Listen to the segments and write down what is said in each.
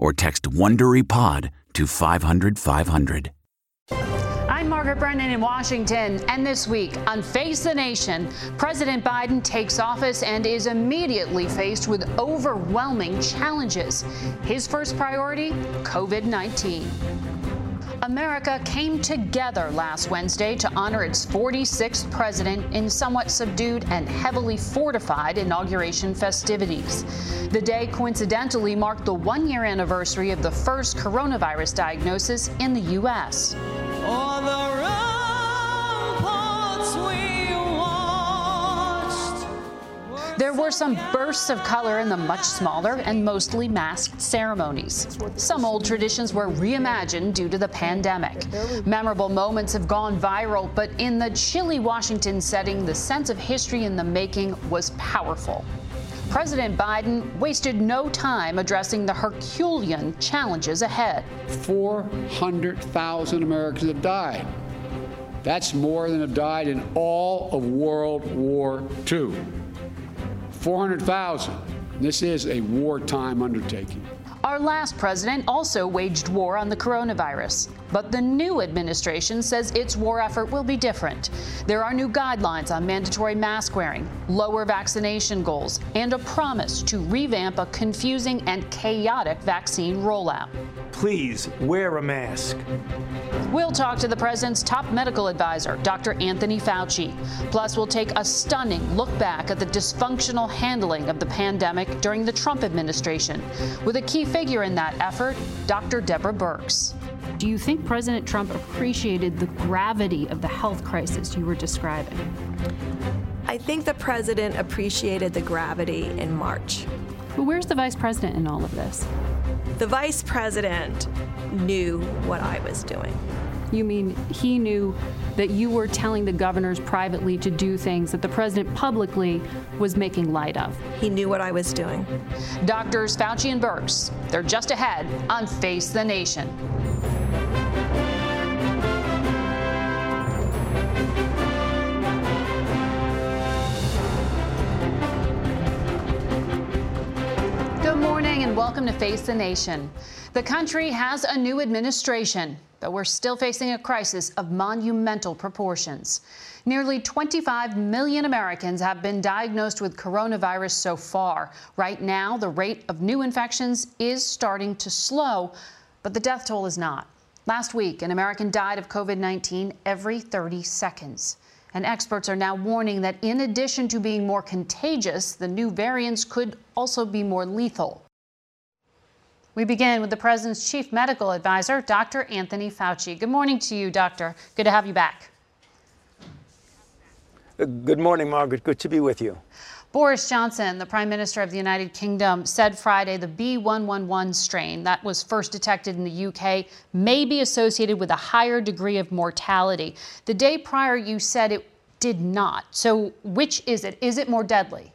or text WonderyPod to 500, 500. I'm Margaret Brennan in Washington, and this week on Face the Nation, President Biden takes office and is immediately faced with overwhelming challenges. His first priority COVID 19. America came together last Wednesday to honor its 46th president in somewhat subdued and heavily fortified inauguration festivities. The day coincidentally marked the one year anniversary of the first coronavirus diagnosis in the U.S. There were some bursts of color in the much smaller and mostly masked ceremonies. Some old traditions were reimagined due to the pandemic. Memorable moments have gone viral, but in the chilly Washington setting, the sense of history in the making was powerful. President Biden wasted no time addressing the Herculean challenges ahead. 400,000 Americans have died. That's more than have died in all of World War II. 400,000. This is a wartime undertaking. Our last president also waged war on the coronavirus. But the new administration says its war effort will be different. There are new guidelines on mandatory mask wearing, lower vaccination goals, and a promise to revamp a confusing and chaotic vaccine rollout. Please wear a mask. We'll talk to the president's top medical advisor, Dr. Anthony Fauci. Plus, we'll take a stunning look back at the dysfunctional handling of the pandemic during the Trump administration, with a key figure in that effort, Dr. Deborah Birx. Do you think President Trump appreciated the gravity of the health crisis you were describing? I think the president appreciated the gravity in March. But where's the vice president in all of this? The vice president knew what I was doing. You mean he knew that you were telling the governors privately to do things that the president publicly was making light of? He knew what I was doing. Doctors Fauci and Birx, they're just ahead on Face the Nation. Welcome to Face the Nation. The country has a new administration, but we're still facing a crisis of monumental proportions. Nearly 25 million Americans have been diagnosed with coronavirus so far. Right now, the rate of new infections is starting to slow, but the death toll is not. Last week, an American died of COVID 19 every 30 seconds. And experts are now warning that in addition to being more contagious, the new variants could also be more lethal. We begin with the president's chief medical advisor, Dr. Anthony Fauci. Good morning to you, doctor. Good to have you back. Good morning, Margaret. Good to be with you. Boris Johnson, the Prime Minister of the United Kingdom, said Friday the B117 strain that was first detected in the UK may be associated with a higher degree of mortality. The day prior, you said it did not. So, which is it? Is it more deadly?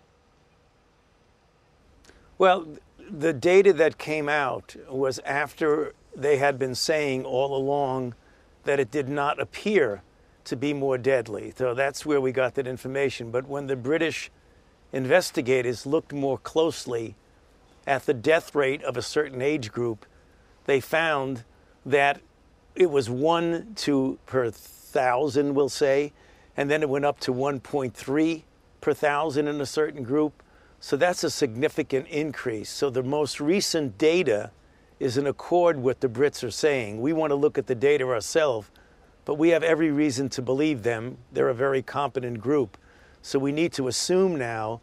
Well, the data that came out was after they had been saying all along that it did not appear to be more deadly. So that's where we got that information. But when the British investigators looked more closely at the death rate of a certain age group, they found that it was one to per thousand, we'll say, and then it went up to 1.3 per thousand in a certain group. So that's a significant increase. So the most recent data is in accord with the Brits are saying. We want to look at the data ourselves, but we have every reason to believe them. They're a very competent group. So we need to assume now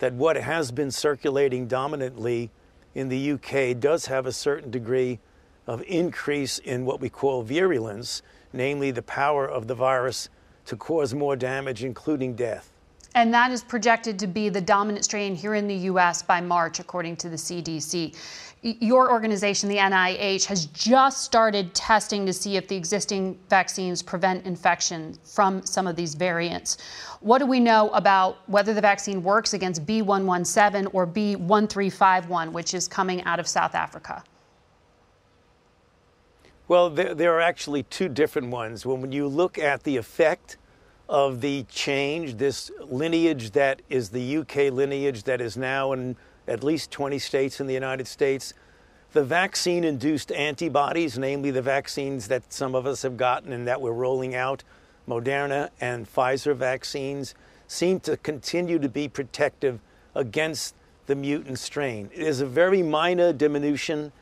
that what has been circulating dominantly in the UK does have a certain degree of increase in what we call virulence, namely the power of the virus to cause more damage, including death. And that is projected to be the dominant strain here in the U.S. by March, according to the CDC. Your organization, the NIH, has just started testing to see if the existing vaccines prevent infection from some of these variants. What do we know about whether the vaccine works against B117 or B1351, which is coming out of South Africa? Well, there, there, are actually two different ones. When you look at the effect of the change, this lineage that is the UK lineage that is now in at least 20 states in the United States, the vaccine induced antibodies, namely the vaccines that some of us have gotten and that we're rolling out, Moderna and Pfizer vaccines, seem to continue to be protective against the mutant strain. It is a very minor diminution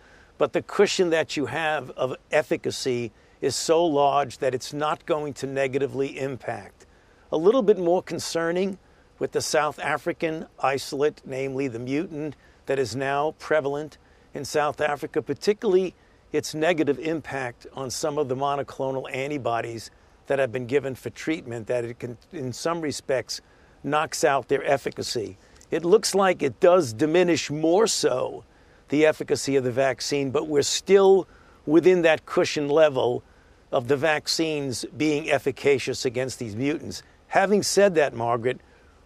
but the cushion that you have of efficacy is so large that it's not going to negatively impact. A little bit more concerning with the South African isolate, namely the mutant that is now prevalent in South Africa, particularly its negative impact on some of the monoclonal antibodies that have been given for treatment, that it can, in some respects, knocks out their efficacy. It looks like it does diminish more so the efficacy of the vaccine, but we're still within that cushion level of the vaccines being efficacious against these mutants. Having said that, Margaret,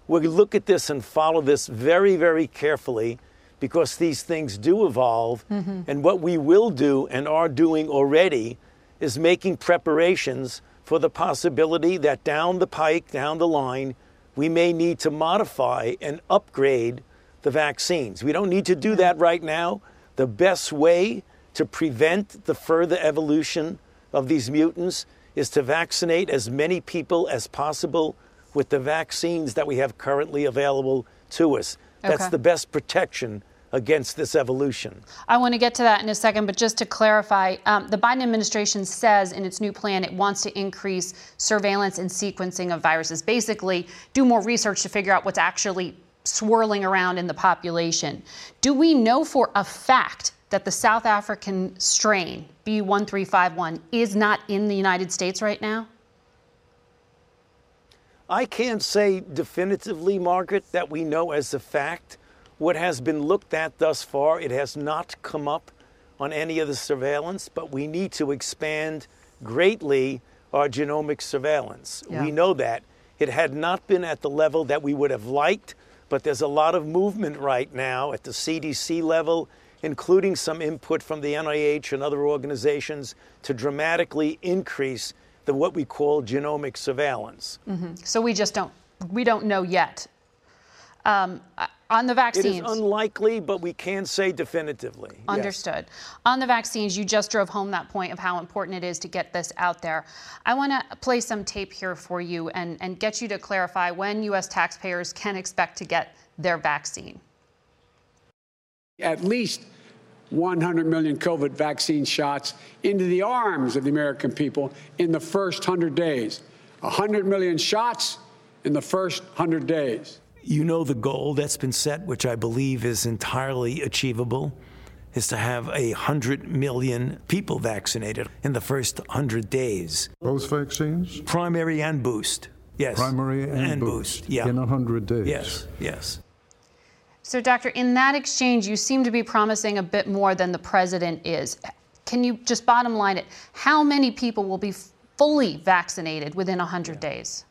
we look at this and follow this very, very carefully because these things do evolve. Mm-hmm. And what we will do and are doing already is making preparations for the possibility that down the pike, down the line, we may need to modify and upgrade the vaccines. We don't need to do that right now. The best way to prevent the further evolution of these mutants is to vaccinate as many people as possible with the vaccines that we have currently available to us. Okay. That's the best protection against this evolution. I want to get to that in a second, but just to clarify, um, the Biden administration says in its new plan it wants to increase surveillance and sequencing of viruses, basically, do more research to figure out what's actually swirling around in the population. Do we know for a fact that the South African strain, B1351, is not in the United States right now? I can't say definitively, Margaret, that we know as a fact. What has been looked at thus far, it has not come up on any of the surveillance, but we need to expand greatly our genomic surveillance. Yeah. We know that. It had not been at the level that we would have liked but there's a lot of movement right now at the CDC level, including some input from the NIH and other organizations to dramatically increase the what we call genomic surveillance. Mm-hmm. So we just don't we don't know yet. Um, on the vaccines. It is unlikely, but we can say definitively. Understood. Yes. On the vaccines, you just drove home that point of how important it is to get this out there. I want to play some tape here for you and, and get you to clarify when U.S. taxpayers can expect to get their vaccine. At least 100 million COVID vaccine shots into the arms of the American people in the first 100 days. 100 million shots in the first 100 days. You know the goal that's been set, which I believe is entirely achievable, is to have a hundred million people vaccinated in the first hundred days. Both vaccines? Primary and boost. Yes. Primary and, and boost. boost. Yeah. In hundred days. Yes. Yes. So, doctor, in that exchange, you seem to be promising a bit more than the president is. Can you just bottom line it? How many people will be fully vaccinated within 100 yeah. days?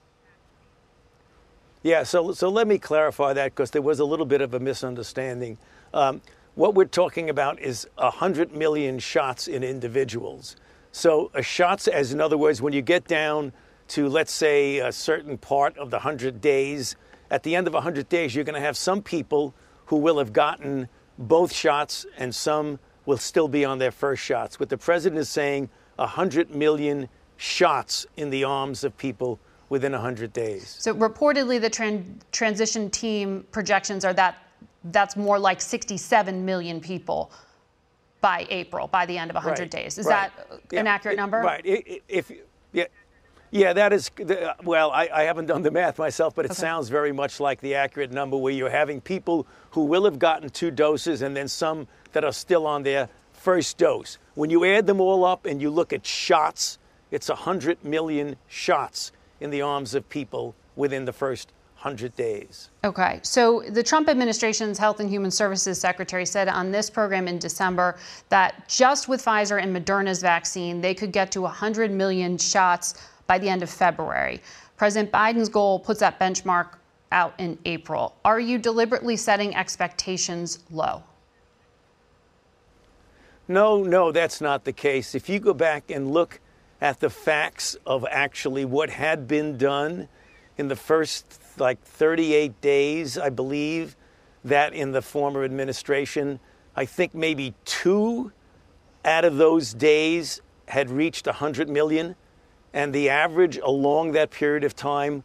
Yeah, so, so let me clarify that because there was a little bit of a misunderstanding. Um, what we're talking about is 100 million shots in individuals. So, a shots, as in other words, when you get down to, let's say, a certain part of the 100 days, at the end of 100 days, you're going to have some people who will have gotten both shots and some will still be on their first shots. What the president is saying 100 million shots in the arms of people within 100 days. So, reportedly, the tran- transition team projections are that that's more like 67 million people by April, by the end of 100 right, days. Is right. that yeah, an accurate number? Right. If, if yeah, yeah, that is, well, I, I, haven't done the math myself, but it okay. sounds very much like the accurate number where you're having people who will have gotten two doses and then some that are still on their first dose. When you add them all up and you look at shots, it's 100 million shots in the arms of people within the first 100 days. Okay. So the Trump administration's Health and Human Services Secretary said on this program in December that just with Pfizer and Moderna's vaccine, they could get to 100 million shots by the end of February. President Biden's goal puts that benchmark out in April. Are you deliberately setting expectations low? No, no, that's not the case. If you go back and look at the facts of actually what had been done in the first like 38 days, I believe, that in the former administration, I think maybe two out of those days had reached 100 million, and the average along that period of time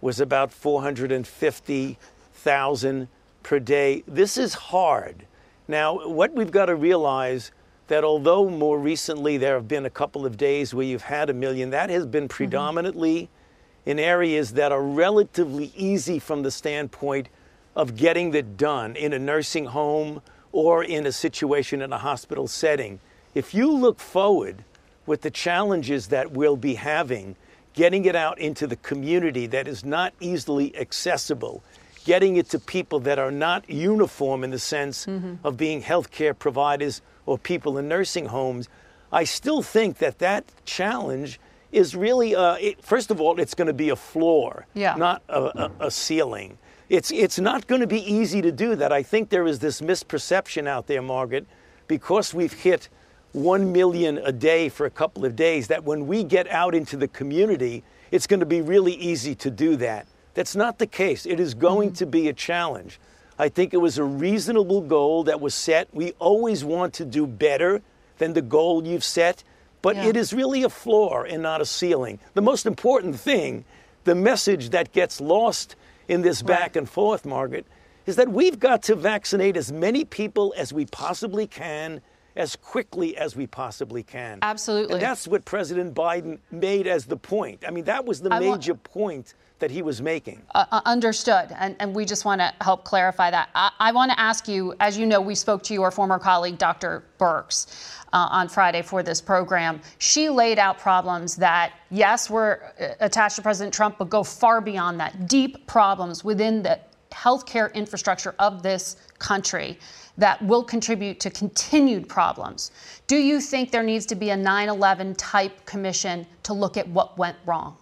was about 450,000 per day. This is hard. Now, what we've got to realize that although more recently there have been a couple of days where you've had a million, that has been mm-hmm. predominantly mm-hmm. in areas that are relatively easy from the standpoint of getting that done in a nursing home or in a situation in a hospital setting. If you look forward with the challenges that we'll be having, getting it out into the community that is not easily accessible, getting it to people that are not uniform in the sense mm-hmm. of being healthcare providers or people in nursing homes, I still think that that challenge is really, uh, it, first of all, it's going to be a floor, yeah. not a, a, a ceiling. It's, it's not going to be easy to do that. I think there is this misperception out there, Margaret, because we've hit 1 million a day for a couple of days, that when we get out into the community, it's going to be really easy to do that. That's not the case. It is going mm-hmm. to be a challenge. I think it was a reasonable goal that was set. We always want to do better than the goal you've set, but yeah. it is really a floor and not a ceiling. The most important thing, the message that gets lost in this right. back and forth, Margaret, is that we've got to vaccinate as many people as we possibly can as quickly as we possibly can. Absolutely. And that's what President Biden made as the point. I mean, that was the I major want- point that he was making. Uh, uh, understood. And, and we just want to help clarify that. I, I want to ask you, as you know, we spoke to your former colleague, Dr. Birx, uh, on Friday for this program. She laid out problems that, yes, were uh, attached to President Trump, but go far beyond that. Deep problems within the healthcare infrastructure of this country that will contribute to continued problems. Do you think there needs to be a 9 11 type commission to look at what went wrong?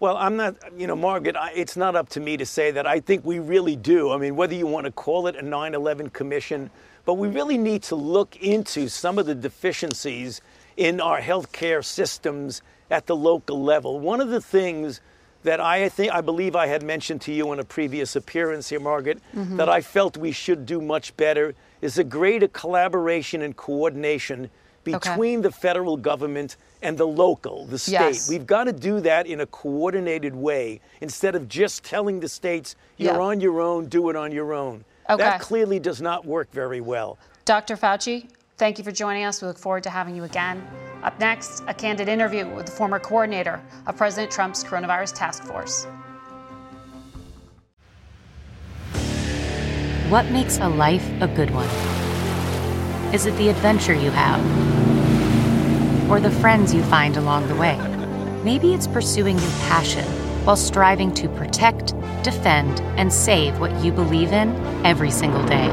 Well, I'm not, you know, Margaret, I, it's not up to me to say that. I think we really do. I mean, whether you want to call it a 9 11 commission, but we really need to look into some of the deficiencies in our healthcare systems at the local level. One of the things that I think I believe I had mentioned to you in a previous appearance here, Margaret, mm-hmm. that I felt we should do much better is a greater collaboration and coordination between okay. the federal government and the local, the state. Yes. We've got to do that in a coordinated way instead of just telling the states, you're on your own, do it on your own. Okay. That clearly does not work very well. Dr. Fauci, thank you for joining us. We look forward to having you again. Up next, a candid interview with the former coordinator of President Trump's coronavirus task force. What makes a life a good one? Is it the adventure you have? Or the friends you find along the way? Maybe it's pursuing your passion while striving to protect, defend, and save what you believe in every single day.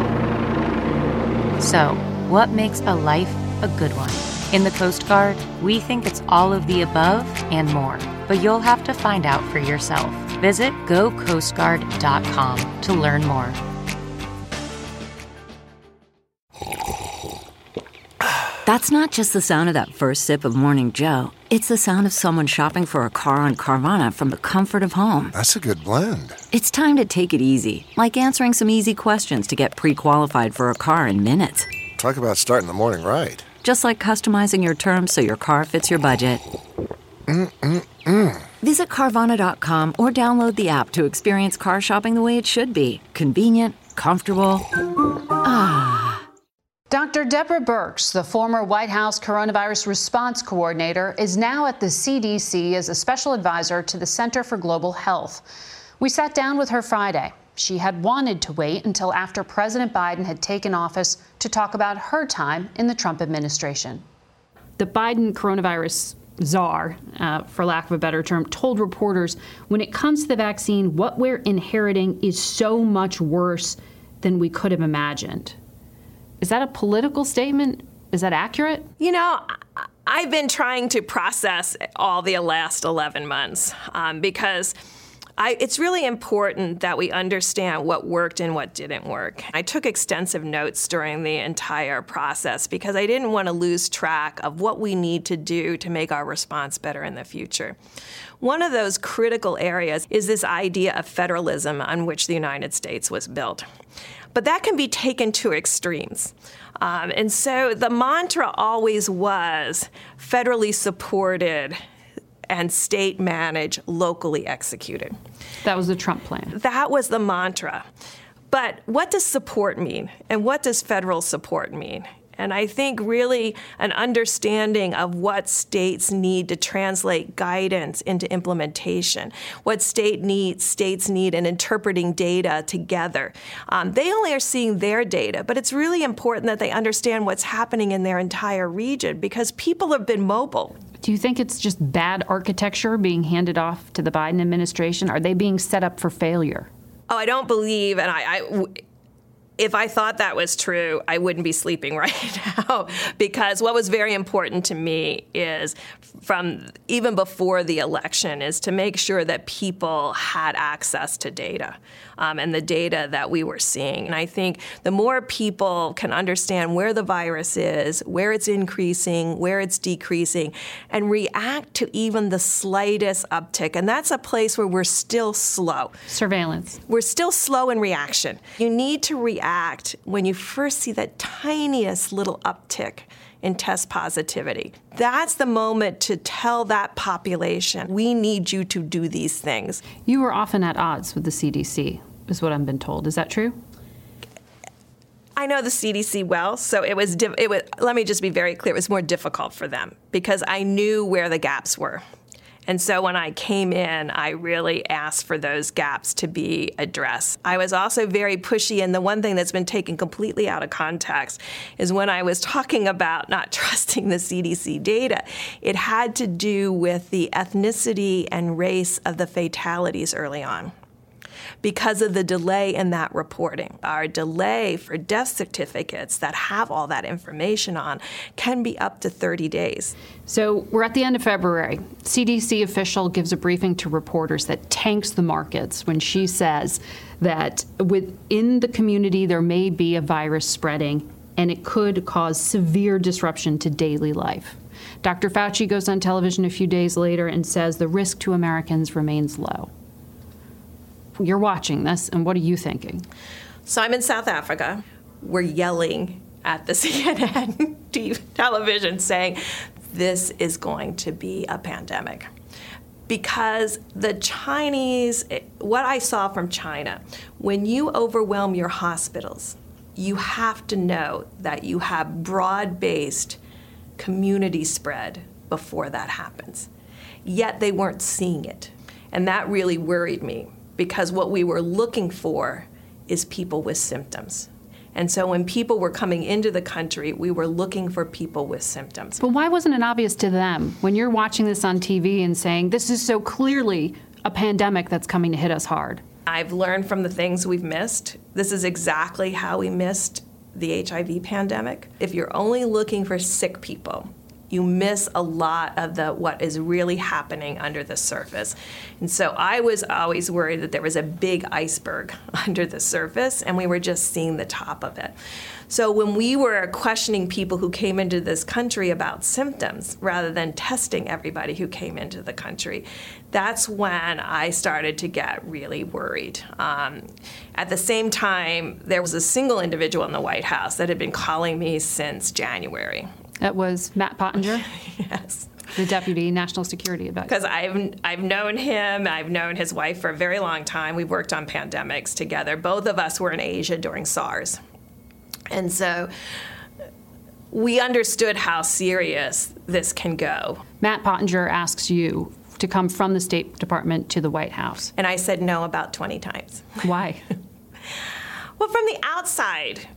So, what makes a life a good one? In the Coast Guard, we think it's all of the above and more, but you'll have to find out for yourself. Visit gocoastguard.com to learn more. That's not just the sound of that first sip of Morning Joe. It's the sound of someone shopping for a car on Carvana from the comfort of home. That's a good blend. It's time to take it easy, like answering some easy questions to get pre qualified for a car in minutes. Talk about starting the morning right. Just like customizing your terms so your car fits your budget. Mm-mm-mm. Visit Carvana.com or download the app to experience car shopping the way it should be convenient, comfortable. Ah. Dr. Deborah Birx, the former White House coronavirus response coordinator, is now at the CDC as a special advisor to the Center for Global Health. We sat down with her Friday. She had wanted to wait until after President Biden had taken office to talk about her time in the Trump administration. The Biden coronavirus czar, uh, for lack of a better term, told reporters when it comes to the vaccine, what we're inheriting is so much worse than we could have imagined. Is that a political statement? Is that accurate? You know, I've been trying to process all the last 11 months um, because. I, it's really important that we understand what worked and what didn't work. I took extensive notes during the entire process because I didn't want to lose track of what we need to do to make our response better in the future. One of those critical areas is this idea of federalism on which the United States was built. But that can be taken to extremes. Um, and so the mantra always was federally supported and state managed, locally executed. That was the Trump plan. That was the mantra. But what does support mean? And what does federal support mean? And I think really an understanding of what states need to translate guidance into implementation, what state needs, states need in interpreting data together. Um, they only are seeing their data, but it's really important that they understand what's happening in their entire region because people have been mobile. Do you think it's just bad architecture being handed off to the Biden administration? Are they being set up for failure? Oh, I don't believe, and I, I if I thought that was true, I wouldn't be sleeping right now because what was very important to me is from even before the election is to make sure that people had access to data um, and the data that we were seeing. And I think the more people can understand where the virus is, where it's increasing, where it's decreasing, and react to even the slightest uptick, and that's a place where we're still slow. Surveillance. We're still slow in reaction. You need to react when you first see that tiniest little uptick in test positivity. That's the moment to tell that population, we need you to do these things. You were often at odds with the CDC, is what I've been told. Is that true? I know the CDC well, so it was. It was. Let me just be very clear. It was more difficult for them because I knew where the gaps were. And so when I came in, I really asked for those gaps to be addressed. I was also very pushy, and the one thing that's been taken completely out of context is when I was talking about not trusting the CDC data, it had to do with the ethnicity and race of the fatalities early on because of the delay in that reporting. Our delay for death certificates that have all that information on can be up to 30 days. So we're at the end of February. CDC official gives a briefing to reporters that tanks the markets when she says that within the community there may be a virus spreading and it could cause severe disruption to daily life. Dr. Fauci goes on television a few days later and says the risk to Americans remains low you're watching this, and what are you thinking? So I'm in South Africa. We're yelling at the CNN television saying, this is going to be a pandemic. Because the Chinese, what I saw from China, when you overwhelm your hospitals, you have to know that you have broad based community spread before that happens. Yet they weren't seeing it. And that really worried me because what we were looking for is people with symptoms. And so when people were coming into the country, we were looking for people with symptoms. But why wasn't it obvious to them when you're watching this on TV and saying, this is so clearly a pandemic that's coming to hit us hard? I've learned from the things we've missed. This is exactly how we missed the HIV pandemic. If you're only looking for sick people, you miss a lot of the what is really happening under the surface. And so I was always worried that there was a big iceberg under the surface and we were just seeing the top of it. So when we were questioning people who came into this country about symptoms rather than testing everybody who came into the country, that's when I started to get really worried. Um, at the same time, there was a single individual in the White House that had been calling me since January. That was Matt Pottinger? yes the deputy national security advisor. Because I've I've known him, I've known his wife for a very long time. We've worked on pandemics together. Both of us were in Asia during SARS, and so we understood how serious this can go. Matt Pottinger asks you to come from the State Department to the White House. And I said no about 20 times. Why? well, from the outside,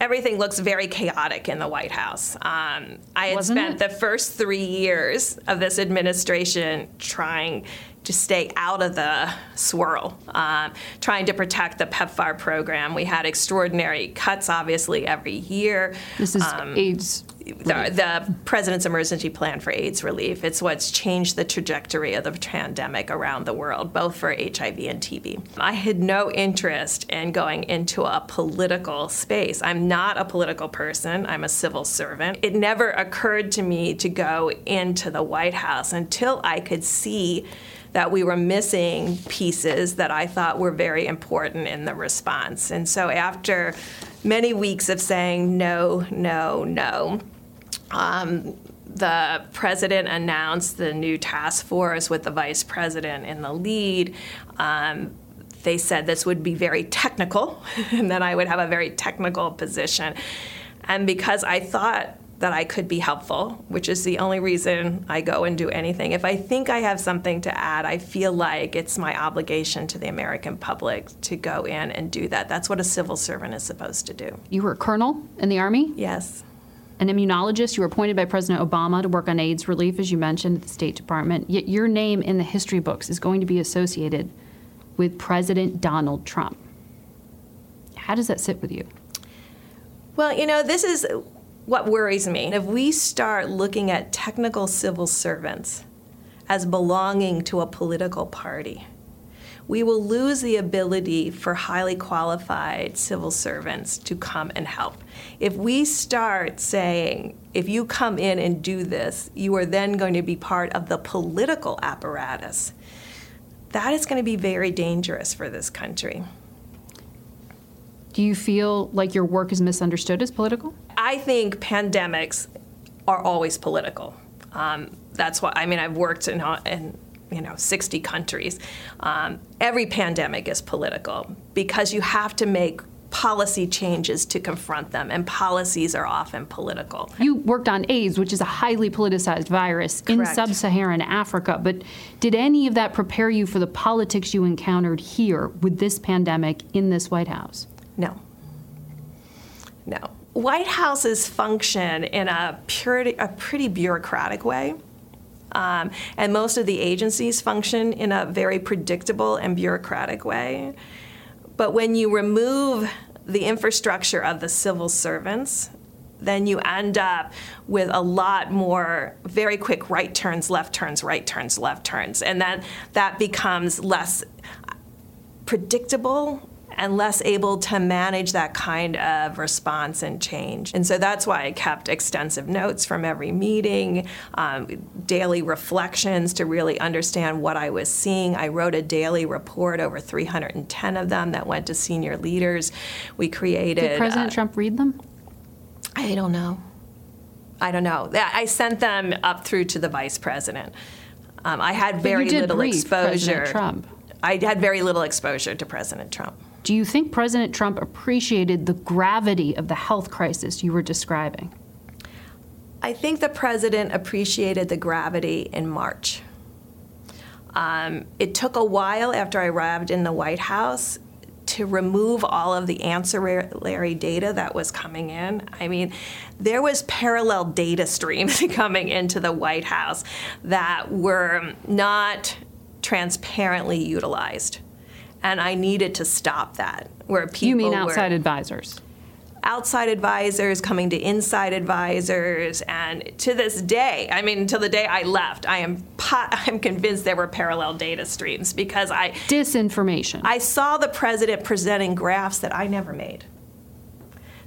everything looks very chaotic in the White House. Um, I had Wasn't spent it? the first three years of this administration trying to stay out of the swirl, um, trying to protect the PEPFAR program. We had extraordinary cuts, obviously, every year. This is Um, AIDS. The, the president's emergency plan for AIDS relief. It's what's changed the trajectory of the pandemic around the world, both for HIV and TB. I had no interest in going into a political space. I'm not a political person, I'm a civil servant. It never occurred to me to go into the White House until I could see that we were missing pieces that I thought were very important in the response. And so after many weeks of saying no, no, no, um, the president announced the new task force with the vice president in the lead. Um, they said this would be very technical and that I would have a very technical position. And because I thought that I could be helpful, which is the only reason I go and do anything. If I think I have something to add, I feel like it's my obligation to the American public to go in and do that. That's what a civil servant is supposed to do. You were a colonel in the Army? Yes. An immunologist. You were appointed by President Obama to work on AIDS relief, as you mentioned, at the State Department. Yet your name in the history books is going to be associated with President Donald Trump. How does that sit with you? Well, you know, this is what worries me. If we start looking at technical civil servants as belonging to a political party, we will lose the ability for highly qualified civil servants to come and help. If we start saying, if you come in and do this, you are then going to be part of the political apparatus, that is going to be very dangerous for this country. Do you feel like your work is misunderstood as political? I think pandemics are always political. Um, that's why I mean I've worked in, in you know 60 countries. Um, every pandemic is political because you have to make policy changes to confront them, and policies are often political. You worked on AIDS, which is a highly politicized virus in sub Saharan Africa, but did any of that prepare you for the politics you encountered here with this pandemic in this White House? No. No. White Houses function in a, purity, a pretty bureaucratic way. Um, and most of the agencies function in a very predictable and bureaucratic way. But when you remove the infrastructure of the civil servants, then you end up with a lot more very quick right turns, left turns, right turns, left turns. And then that becomes less predictable and less able to manage that kind of response and change. And so that's why I kept extensive notes from every meeting, um, daily reflections to really understand what I was seeing. I wrote a daily report, over 310 of them, that went to senior leaders. We created. Did President uh, Trump read them? I don't know. I don't know. I sent them up through to the vice president. Um, I had very little exposure. President Trump. I had very little exposure to President Trump. Do you think President Trump appreciated the gravity of the health crisis you were describing? I think the president appreciated the gravity in March. Um, it took a while after I arrived in the White House to remove all of the ancillary data that was coming in. I mean, there was parallel data streams coming into the White House that were not transparently utilized. And I needed to stop that. Where people you mean were- outside advisors? outside advisors coming to inside advisors, and to this day, I mean, until the day I left, I am I'm convinced there were parallel data streams because I disinformation. I saw the president presenting graphs that I never made.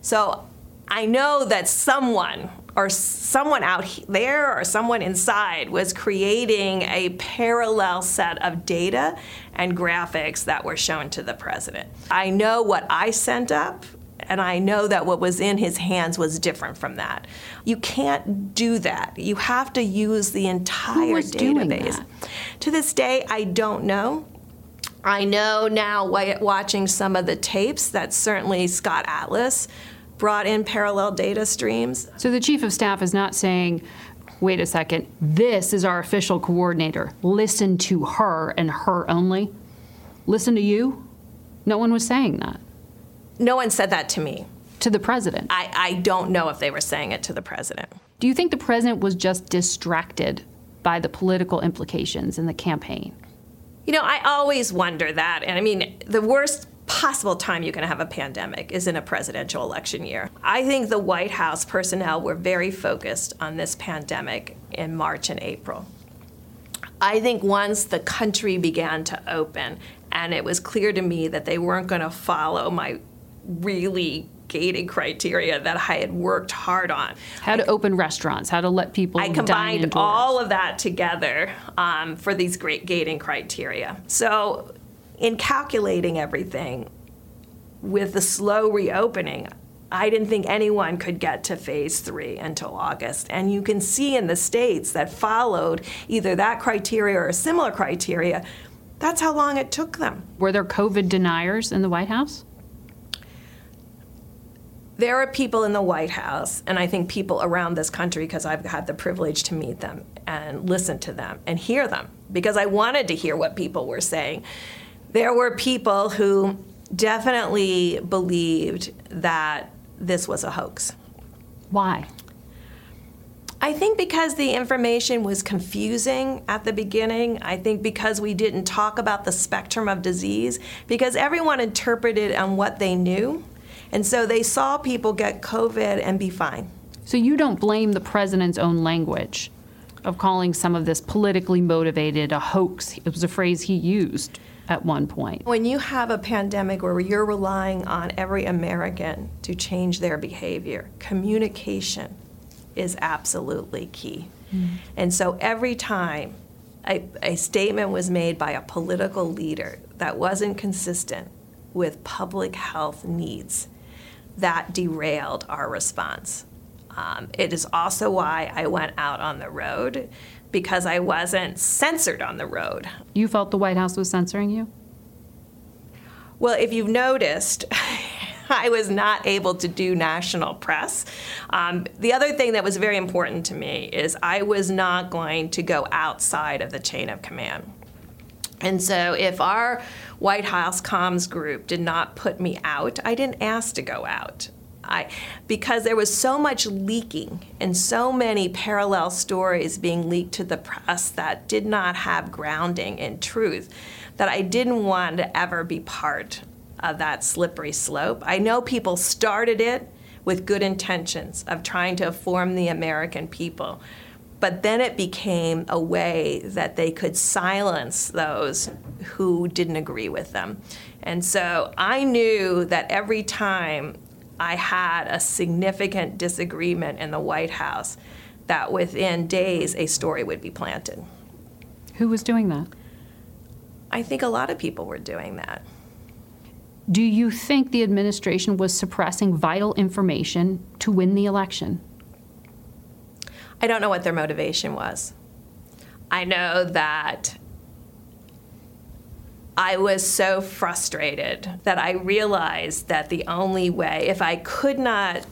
So I know that someone or someone out there or someone inside was creating a parallel set of data and graphics that were shown to the president. I know what I sent up and I know that what was in his hands was different from that. You can't do that. You have to use the entire database. To this day, I don't know. I know now, watching some of the tapes, that certainly Scott Atlas brought in parallel data streams. So the chief of staff is not saying, wait a second, this is our official coordinator. Listen to her and her only. Listen to you. No one was saying that. No one said that to me. To the president. I, I don't know if they were saying it to the president. Do you think the president was just distracted by the political implications in the campaign? You know, I always wonder that. And I mean, the worst possible time you can have a pandemic is in a presidential election year. I think the White House personnel were very focused on this pandemic in March and April. I think once the country began to open and it was clear to me that they weren't going to follow my really gated criteria that I had worked hard on. How to I, open restaurants, how to let people. I combined all of that together um, for these great gating criteria. So in calculating everything with the slow reopening, I didn't think anyone could get to phase three until August. And you can see in the states that followed either that criteria or a similar criteria, that's how long it took them. Were there COVID deniers in the White House? There are people in the White House, and I think people around this country, because I've had the privilege to meet them and listen to them and hear them, because I wanted to hear what people were saying there were people who definitely believed that this was a hoax. Why? I think because the information was confusing at the beginning. I think because we didn't talk about the spectrum of disease, because everyone interpreted on what they knew. And so they saw people get COVID and be fine. So you don't blame the president's own language of calling some of this politically motivated a hoax. It was a phrase he used at one point. When you have a pandemic where you're relying on every American to change their behavior, communication is absolutely key. Mm. And so every time a, a statement was made by a political leader that wasn't consistent with public health needs, that derailed our response. Um, it is also why I went out on the road because I wasn't censored on the road. You felt the White House was censoring you? Well, if you've noticed, I was not able to do national press. Um, the other thing that was very important to me is I was not going to go outside of the chain of command. And so if our White House comms group did not put me out, I didn't ask to go out. I, because there was so much leaking and so many parallel stories being leaked to the press that did not have grounding in truth that I didn't want to ever be part of that slippery slope. I know people started it with good intentions of trying to inform the American people. But then it became a way that they could silence those who didn't agree with them. And so I knew that every time I had a significant disagreement in the White House, that within days a story would be planted. Who was doing that? I think a lot of people were doing that. Do you think the administration was suppressing vital information to win the election? I don't know what their motivation was. I know that I was so frustrated that I realized that the only way, if I could not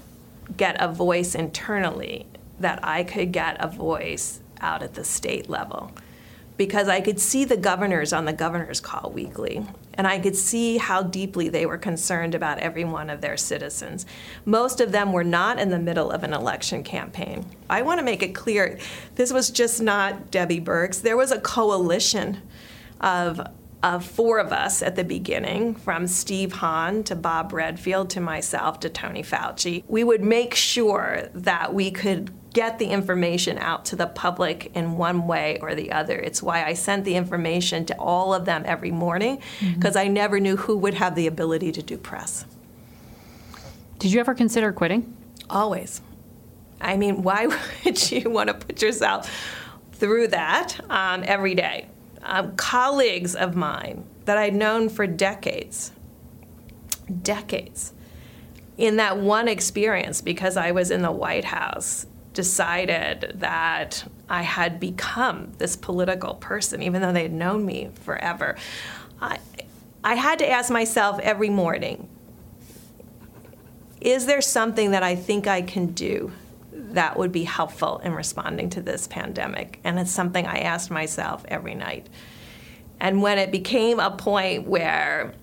get a voice internally, that I could get a voice out at the state level. Because I could see the governors on the governor's call weekly, and I could see how deeply they were concerned about every one of their citizens. Most of them were not in the middle of an election campaign. I want to make it clear this was just not Debbie Birx. There was a coalition of of four of us at the beginning, from Steve Hahn to Bob Redfield to myself to Tony Fauci, we would make sure that we could get the information out to the public in one way or the other. It's why I sent the information to all of them every morning because mm-hmm. I never knew who would have the ability to do press. Did you ever consider quitting? Always. I mean, why would you want to put yourself through that um, every day? Um, colleagues of mine that I'd known for decades, decades, in that one experience, because I was in the White House, decided that I had become this political person, even though they had known me forever. I, I had to ask myself every morning is there something that I think I can do that would be helpful in responding to this pandemic? And it's something I asked myself every night. And when it became a point where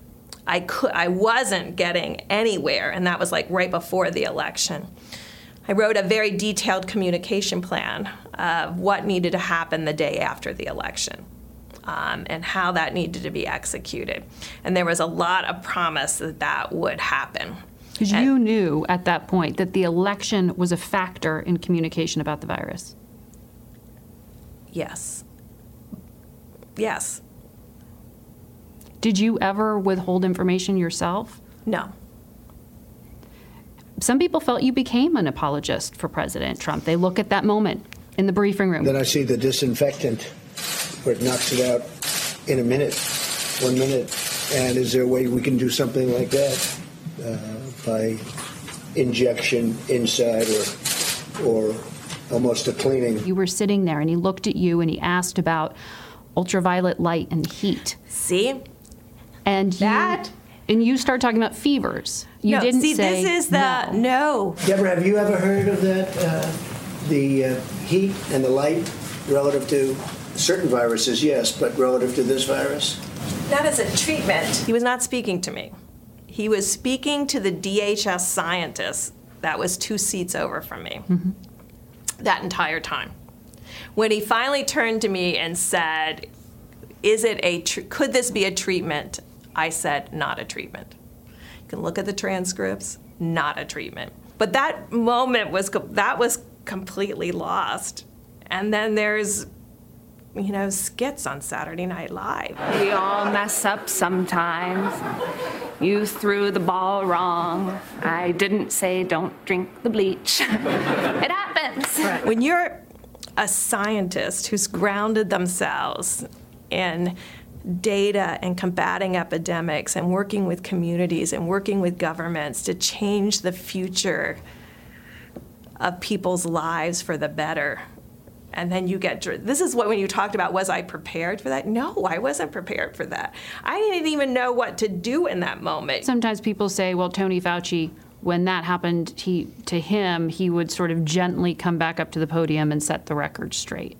I could I wasn't getting anywhere, and that was like right before the election. I wrote a very detailed communication plan of what needed to happen the day after the election. Um, and how that needed to be executed. And there was a lot of promise that that would happen. Because you knew at that point that the election was a factor in communication about the virus. Yes. Yes. Did you ever withhold information yourself? No some people felt you became an apologist for President Trump. They look at that moment in the briefing room. Then I see the disinfectant where it knocks it out in a minute, one minute. And is there a way we can do something like that uh, by injection inside or, or almost a cleaning? You were sitting there and he looked at you and he asked about ultraviolet light and heat. See? And that. You, and you start talking about fevers. You no, didn't see, say this is the no. no. Deborah, have you ever heard of that? Uh, the uh, heat and the light relative to certain viruses, yes, but relative to this virus? Not as a treatment. He was not speaking to me. He was speaking to the DHS scientist that was two seats over from me mm-hmm. that entire time. When he finally turned to me and said, "Is it a tr- could this be a treatment?" I said, "Not a treatment." You can look at the transcripts, not a treatment. But that moment was that was completely lost. And then there's you know, skits on Saturday Night Live. We all mess up sometimes. You threw the ball wrong. I didn't say don't drink the bleach. it happens. When you're a scientist who's grounded themselves in data and combating epidemics and working with communities and working with governments to change the future of people's lives for the better. And then you get this is what when you talked about was I prepared for that? No, I wasn't prepared for that. I didn't even know what to do in that moment. Sometimes people say, well, Tony Fauci when that happened he, to him, he would sort of gently come back up to the podium and set the record straight.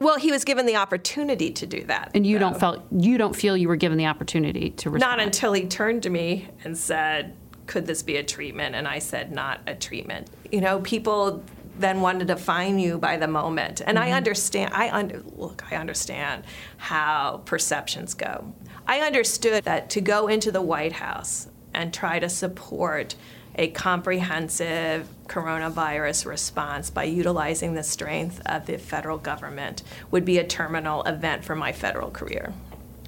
Well, he was given the opportunity to do that. And you though. don't felt you don't feel you were given the opportunity to respond. Not until he turned to me and said, "Could this be a treatment?" And I said, "Not a treatment." You know, people then wanted to define you by the moment. And mm-hmm. I understand I under, look, I understand how perceptions go. I understood that to go into the White House and try to support a comprehensive coronavirus response by utilizing the strength of the federal government would be a terminal event for my federal career.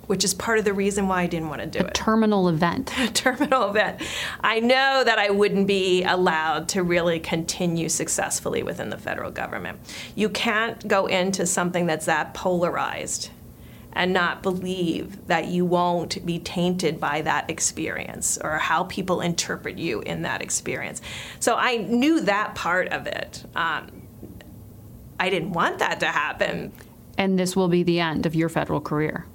Which is part of the reason why I didn't want to do a it. Terminal event. A terminal event. I know that I wouldn't be allowed to really continue successfully within the federal government. You can't go into something that's that polarized and not believe that you won't be tainted by that experience or how people interpret you in that experience. So I knew that part of it. Um, I didn't want that to happen. And this will be the end of your federal career.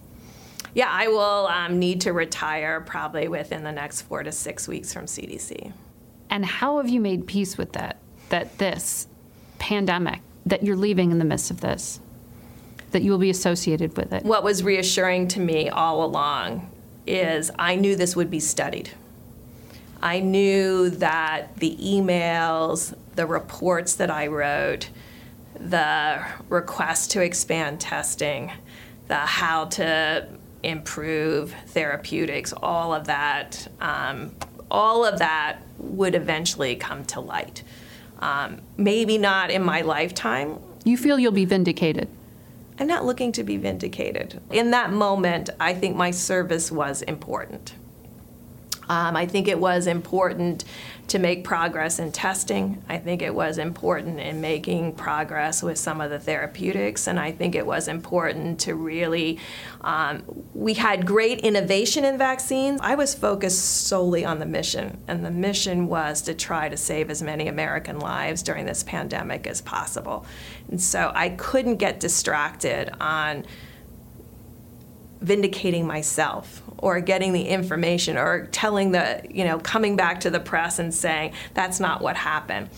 Yeah, I will um, need to retire probably within the next four to six weeks from CDC. And how have you made peace with that? That this pandemic, that you're leaving in the midst of this? that you will be associated with it? What was reassuring to me all along is I knew this would be studied. I knew that the emails, the reports that I wrote, the request to expand testing, the how to improve therapeutics, all of that, um, all of that would eventually come to light. Um, maybe not in my lifetime. You feel you'll be vindicated? I'm not looking to be vindicated. In that moment, I think my service was important. Um, I think it was important to make progress in testing. I think it was important in making progress with some of the therapeutics, and I think it was important to really. Um, we had great innovation in vaccines. I was focused solely on the mission, and the mission was to try to save as many American lives during this pandemic as possible. And so I couldn't get distracted on vindicating myself or getting the information or telling the, you know, coming back to the press and saying that's not what happened.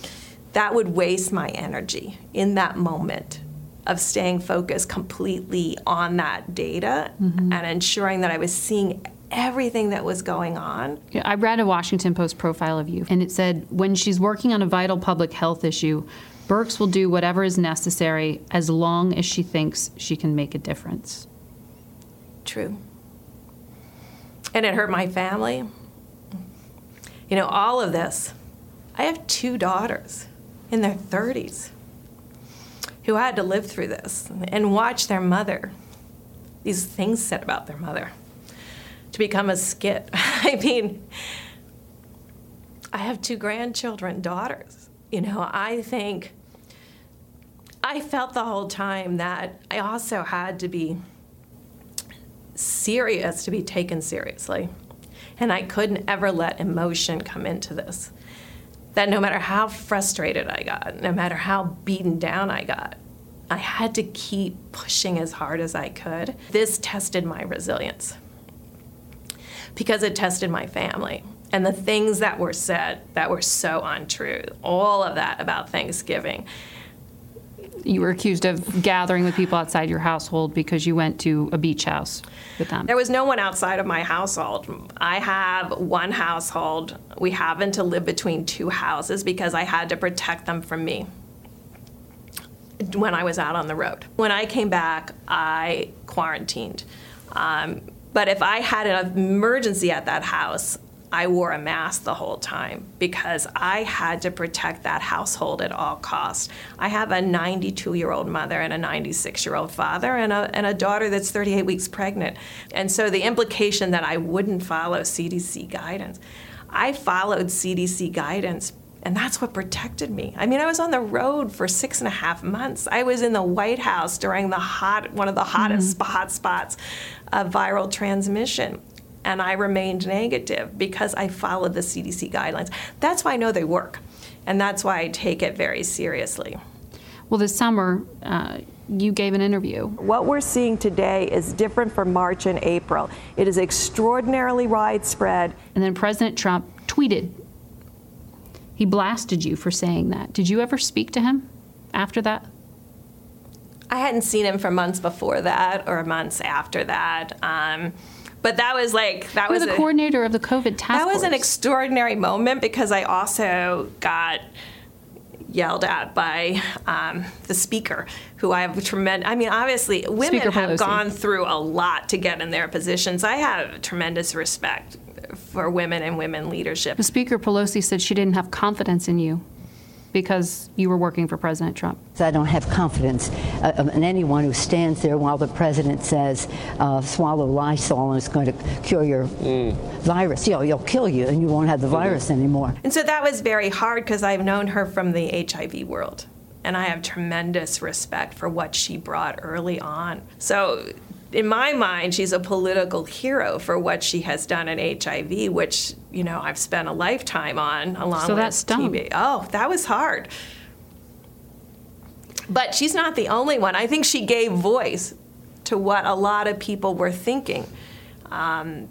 That would waste my energy in that moment of staying focused completely on that data mm-hmm. and ensuring that I was seeing everything that was going on. Yeah, I read a Washington Post profile of you, and it said when she's working on a vital public health issue, Birx will do whatever is necessary as long as she thinks she can make a difference. True and it hurt my family. You know, all of this. I have two daughters in their 30s who had to live through this and watch their mother, these things said about their mother, to become a skit. I mean, I have two grandchildren, daughters. You know, I think I felt the whole time that I also had to be serious to be taken seriously. And I couldn't ever let emotion come into this. That no matter how frustrated I got, no matter how beaten down I got, I had to keep pushing as hard as I could. This tested my resilience because it tested my family. And the things that were said that were so untrue, all of that about Thanksgiving, you were accused of gathering with people outside your household because you went to a beach house with them. There was no one outside of my household. I have one household. We happened to live between two houses because I had to protect them from me when I was out on the road. When I came back, I quarantined. Um, but if I had an emergency at that house, I wore a mask the whole time because I had to protect that household at all costs. I have a 92 year old mother and a 96 year old father and a, and a daughter that's 38 weeks pregnant. And so the implication that I wouldn't follow CDC guidance, I followed CDC guidance and that's what protected me. I mean, I was on the road for six and a half months. I was in the White House during the hot, one of the hottest mm-hmm. hot spots of viral transmission and I remained negative because I followed the CDC guidelines. That's why I know they work, and that's why I take it very seriously. Well, this summer, uh, you gave an interview. What we're seeing today is different from March and April. It is extraordinarily widespread. And then President Trump tweeted. He blasted you for saying that. Did you ever speak to him after that? I hadn't seen him for months before that or months after that. Um, but that was like that You're was the a, coordinator of the COVID task. That was force. an extraordinary moment because I also got yelled at by um, the speaker, who I have tremendous. I mean, obviously, women speaker have Pelosi. gone through a lot to get in their positions. I have tremendous respect for women and women leadership. The Speaker Pelosi said she didn't have confidence in you because you were working for President Trump? I don't have confidence uh, in anyone who stands there while the president says, uh, swallow Lysol and it's going to cure your mm. virus. You know, you'll kill you and you won't have the mm-hmm. virus anymore. And so that was very hard because I've known her from the HIV world. And I have tremendous respect for what she brought early on. So in my mind, she's a political hero for what she has done in HIV, which you know I've spent a lifetime on along so with. TB. Oh, that was hard. But she's not the only one. I think she gave voice to what a lot of people were thinking. Um,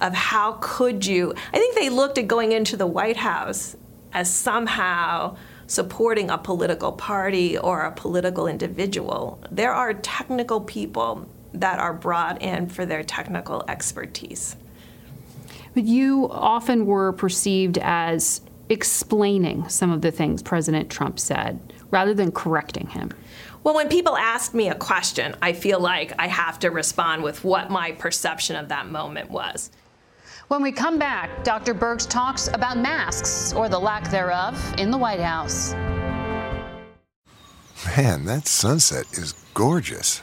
of how could you? I think they looked at going into the White House as somehow supporting a political party or a political individual. There are technical people that are brought in for their technical expertise. But you often were perceived as explaining some of the things President Trump said rather than correcting him. Well, when people ask me a question, I feel like I have to respond with what my perception of that moment was. When we come back, Dr. Birx talks about masks, or the lack thereof, in the White House. Man, that sunset is gorgeous.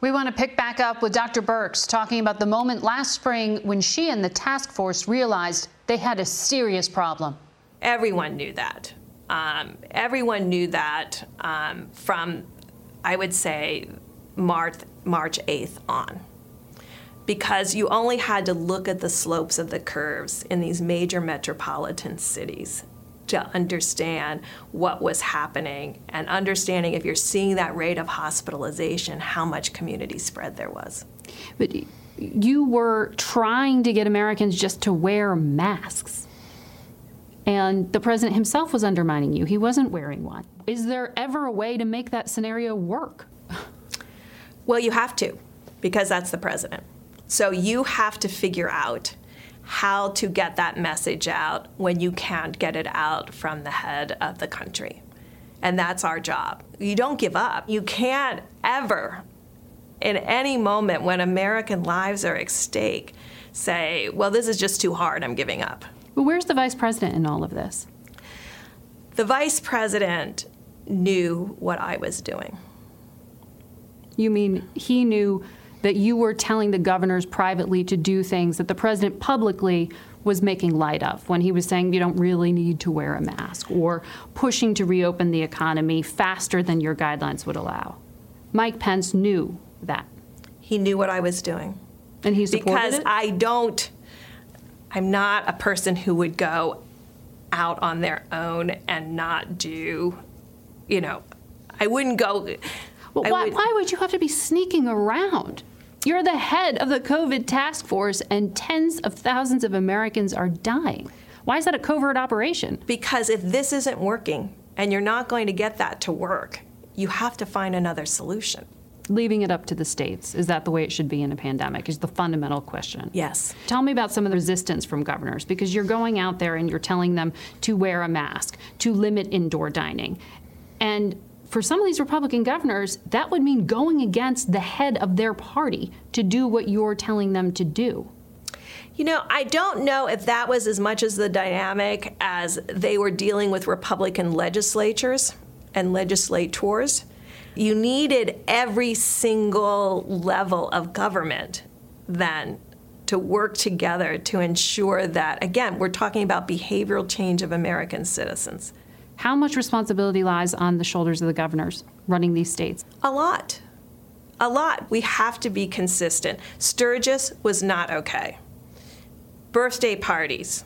We want to pick back up with Dr. Birx talking about the moment last spring when she and the task force realized they had a serious problem. Everyone knew that. Um, everyone knew that um, from, I would say, March, March 8th on. Because you only had to look at the slopes of the curves in these major metropolitan cities to understand what was happening and understanding if you're seeing that rate of hospitalization, how much community spread there was. But you were trying to get Americans just to wear masks. And the president himself was undermining you. He wasn't wearing one. Is there ever a way to make that scenario work? Well, you have to, because that's the president. So you have to figure out how to get that message out when you can't get it out from the head of the country. And that's our job. You don't give up. You can't ever, in any moment when American lives are at stake, say, well, this is just too hard, I'm giving up. But where's the vice president in all of this? The vice president knew what I was doing. You mean he knew that you were telling the governors privately to do things that the president publicly was making light of when he was saying you don't really need to wear a mask or pushing to reopen the economy faster than your guidelines would allow. Mike Pence knew that. He knew what I was doing. And he supported because it? I don't I'm not a person who would go out on their own and not do, you know, I wouldn't go well, why, would, why would you have to be sneaking around? You're the head of the COVID task force, and tens of thousands of Americans are dying. Why is that a covert operation? Because if this isn't working and you're not going to get that to work, you have to find another solution. Leaving it up to the states, is that the way it should be in a pandemic? Is the fundamental question. Yes. Tell me about some of the resistance from governors because you're going out there and you're telling them to wear a mask, to limit indoor dining. And for some of these Republican governors, that would mean going against the head of their party to do what you're telling them to do. You know, I don't know if that was as much as the dynamic as they were dealing with Republican legislatures and legislators. You needed every single level of government then to work together to ensure that, again, we're talking about behavioral change of American citizens. How much responsibility lies on the shoulders of the governors running these states? A lot. A lot. We have to be consistent. Sturgis was not okay. Birthday parties,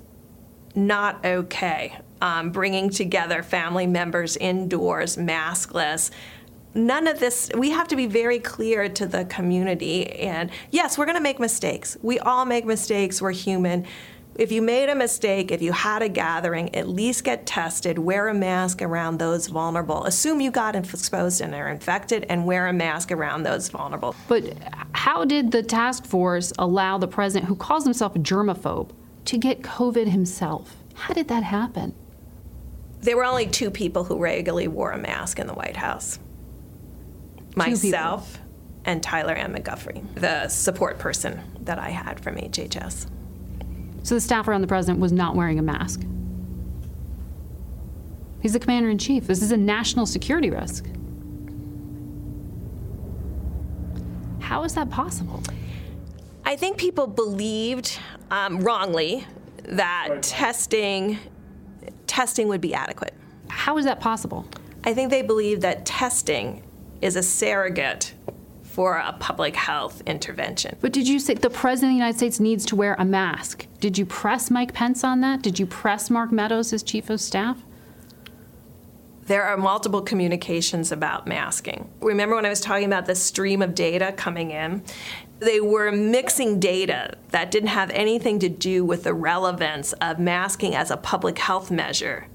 not okay. Um, bringing together family members indoors, maskless. None of this, we have to be very clear to the community. And yes, we're going to make mistakes. We all make mistakes. We're human if you made a mistake, if you had a gathering, at least get tested, wear a mask around those vulnerable. Assume you got exposed and are infected, and wear a mask around those vulnerable. But how did the task force allow the president, who calls himself a germaphobe, to get COVID himself? How did that happen? There were only two people who regularly wore a mask in the White House myself and Tyler Ann McGuffee, the support person that I had from HHS. So the staff around the president was not wearing a mask. He's the commander in chief. This is a national security risk. How is that possible? I think people believed um, wrongly that testing testing would be adequate. How is that possible? I think they believe that testing is a surrogate for a public health intervention. But did you say the President of the United States needs to wear a mask? Did you press Mike Pence on that? Did you press Mark Meadows as Chief of Staff? There are multiple communications about masking. Remember when I was talking about the stream of data coming in? They were mixing data that didn't have anything to do with the relevance of masking as a public health measure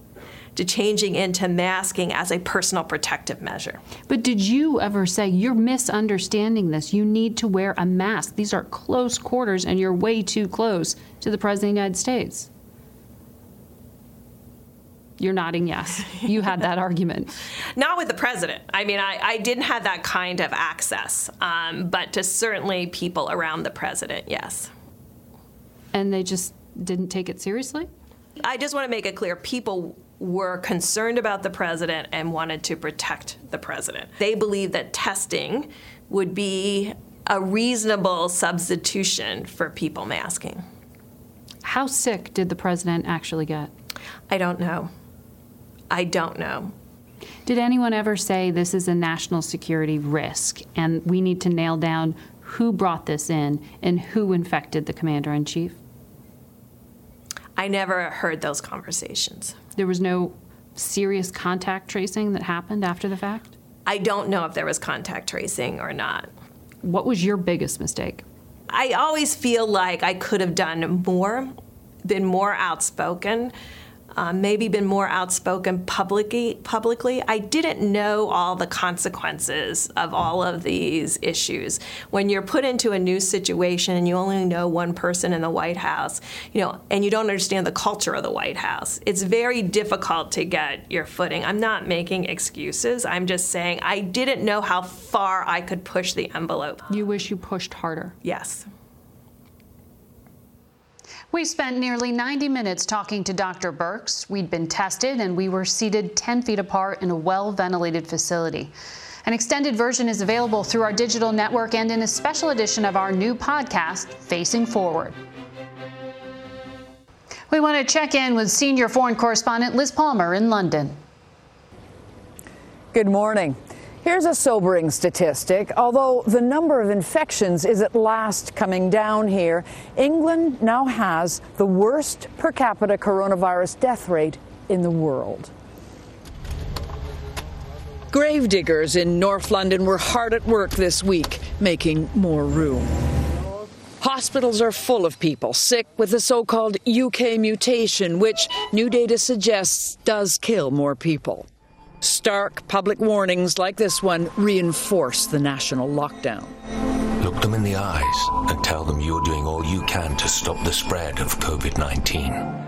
to changing into masking as a personal protective measure. But did you ever say, you're misunderstanding this? You need to wear a mask. These are close quarters and you're way too close to the President of the United States? You're nodding yes. You had that argument. Not with the president. I mean, I, I didn't have that kind of access, um, but to certainly people around the president, yes. And they just didn't take it seriously? I just want to make it clear people were concerned about the president and wanted to protect the president. They believed that testing would be a reasonable substitution for people masking. How sick did the president actually get? I don't know. I don't know. Did anyone ever say this is a national security risk and we need to nail down who brought this in and who infected the commander in chief? I never heard those conversations. There was no serious contact tracing that happened after the fact? I don't know if there was contact tracing or not. What was your biggest mistake? I always feel like I could have done more, been more outspoken um, maybe been more outspoken publicly. Publicly, I didn't know all the consequences of all of these issues. When you're put into a new situation and you only know one person in the White House, you know, and you don't understand the culture of the White House, it's very difficult to get your footing. I'm not making excuses. I'm just saying I didn't know how far I could push the envelope. You wish you pushed harder. Yes. We spent nearly 90 minutes talking to Dr. Birx. We'd been tested and we were seated 10 feet apart in a well ventilated facility. An extended version is available through our digital network and in a special edition of our new podcast, Facing Forward. We want to check in with senior foreign correspondent Liz Palmer in London. Good morning. Here's a sobering statistic. Although the number of infections is at last coming down here, England now has the worst per capita coronavirus death rate in the world. Gravediggers in North London were hard at work this week, making more room. Hospitals are full of people sick with the so called UK mutation, which new data suggests does kill more people. Stark public warnings like this one reinforce the national lockdown. Look them in the eyes and tell them you're doing all you can to stop the spread of COVID 19.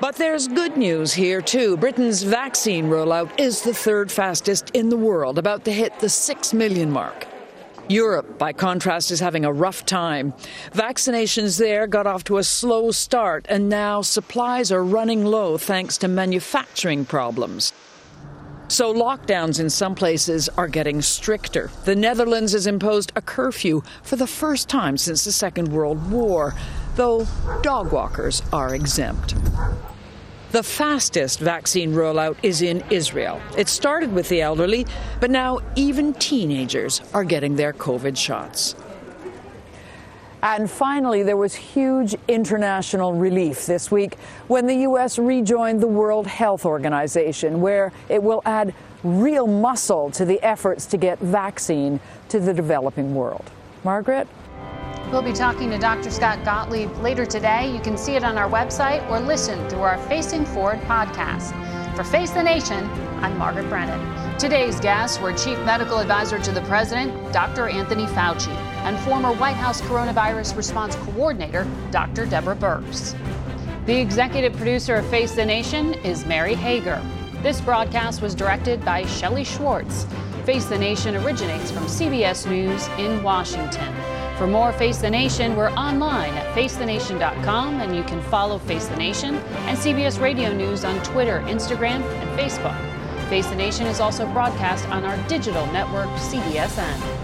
But there's good news here, too. Britain's vaccine rollout is the third fastest in the world, about to hit the 6 million mark. Europe, by contrast, is having a rough time. Vaccinations there got off to a slow start, and now supplies are running low thanks to manufacturing problems. So lockdowns in some places are getting stricter. The Netherlands has imposed a curfew for the first time since the Second World War, though dog walkers are exempt. The fastest vaccine rollout is in Israel. It started with the elderly, but now even teenagers are getting their COVID shots. And finally, there was huge international relief this week when the U.S. rejoined the World Health Organization, where it will add real muscle to the efforts to get vaccine to the developing world. Margaret? We'll be talking to Dr. Scott Gottlieb later today. You can see it on our website or listen through our Facing Forward podcast. For Face the Nation, I'm Margaret Brennan. Today's guests were Chief Medical Advisor to the President, Dr. Anthony Fauci, and former White House Coronavirus Response Coordinator, Dr. Deborah Birx. The executive producer of Face the Nation is Mary Hager. This broadcast was directed by Shelley Schwartz. Face the Nation originates from CBS News in Washington. For more Face the Nation, we're online at facethenation.com and you can follow Face the Nation and CBS Radio News on Twitter, Instagram, and Facebook. Face the Nation is also broadcast on our digital network, CBSN.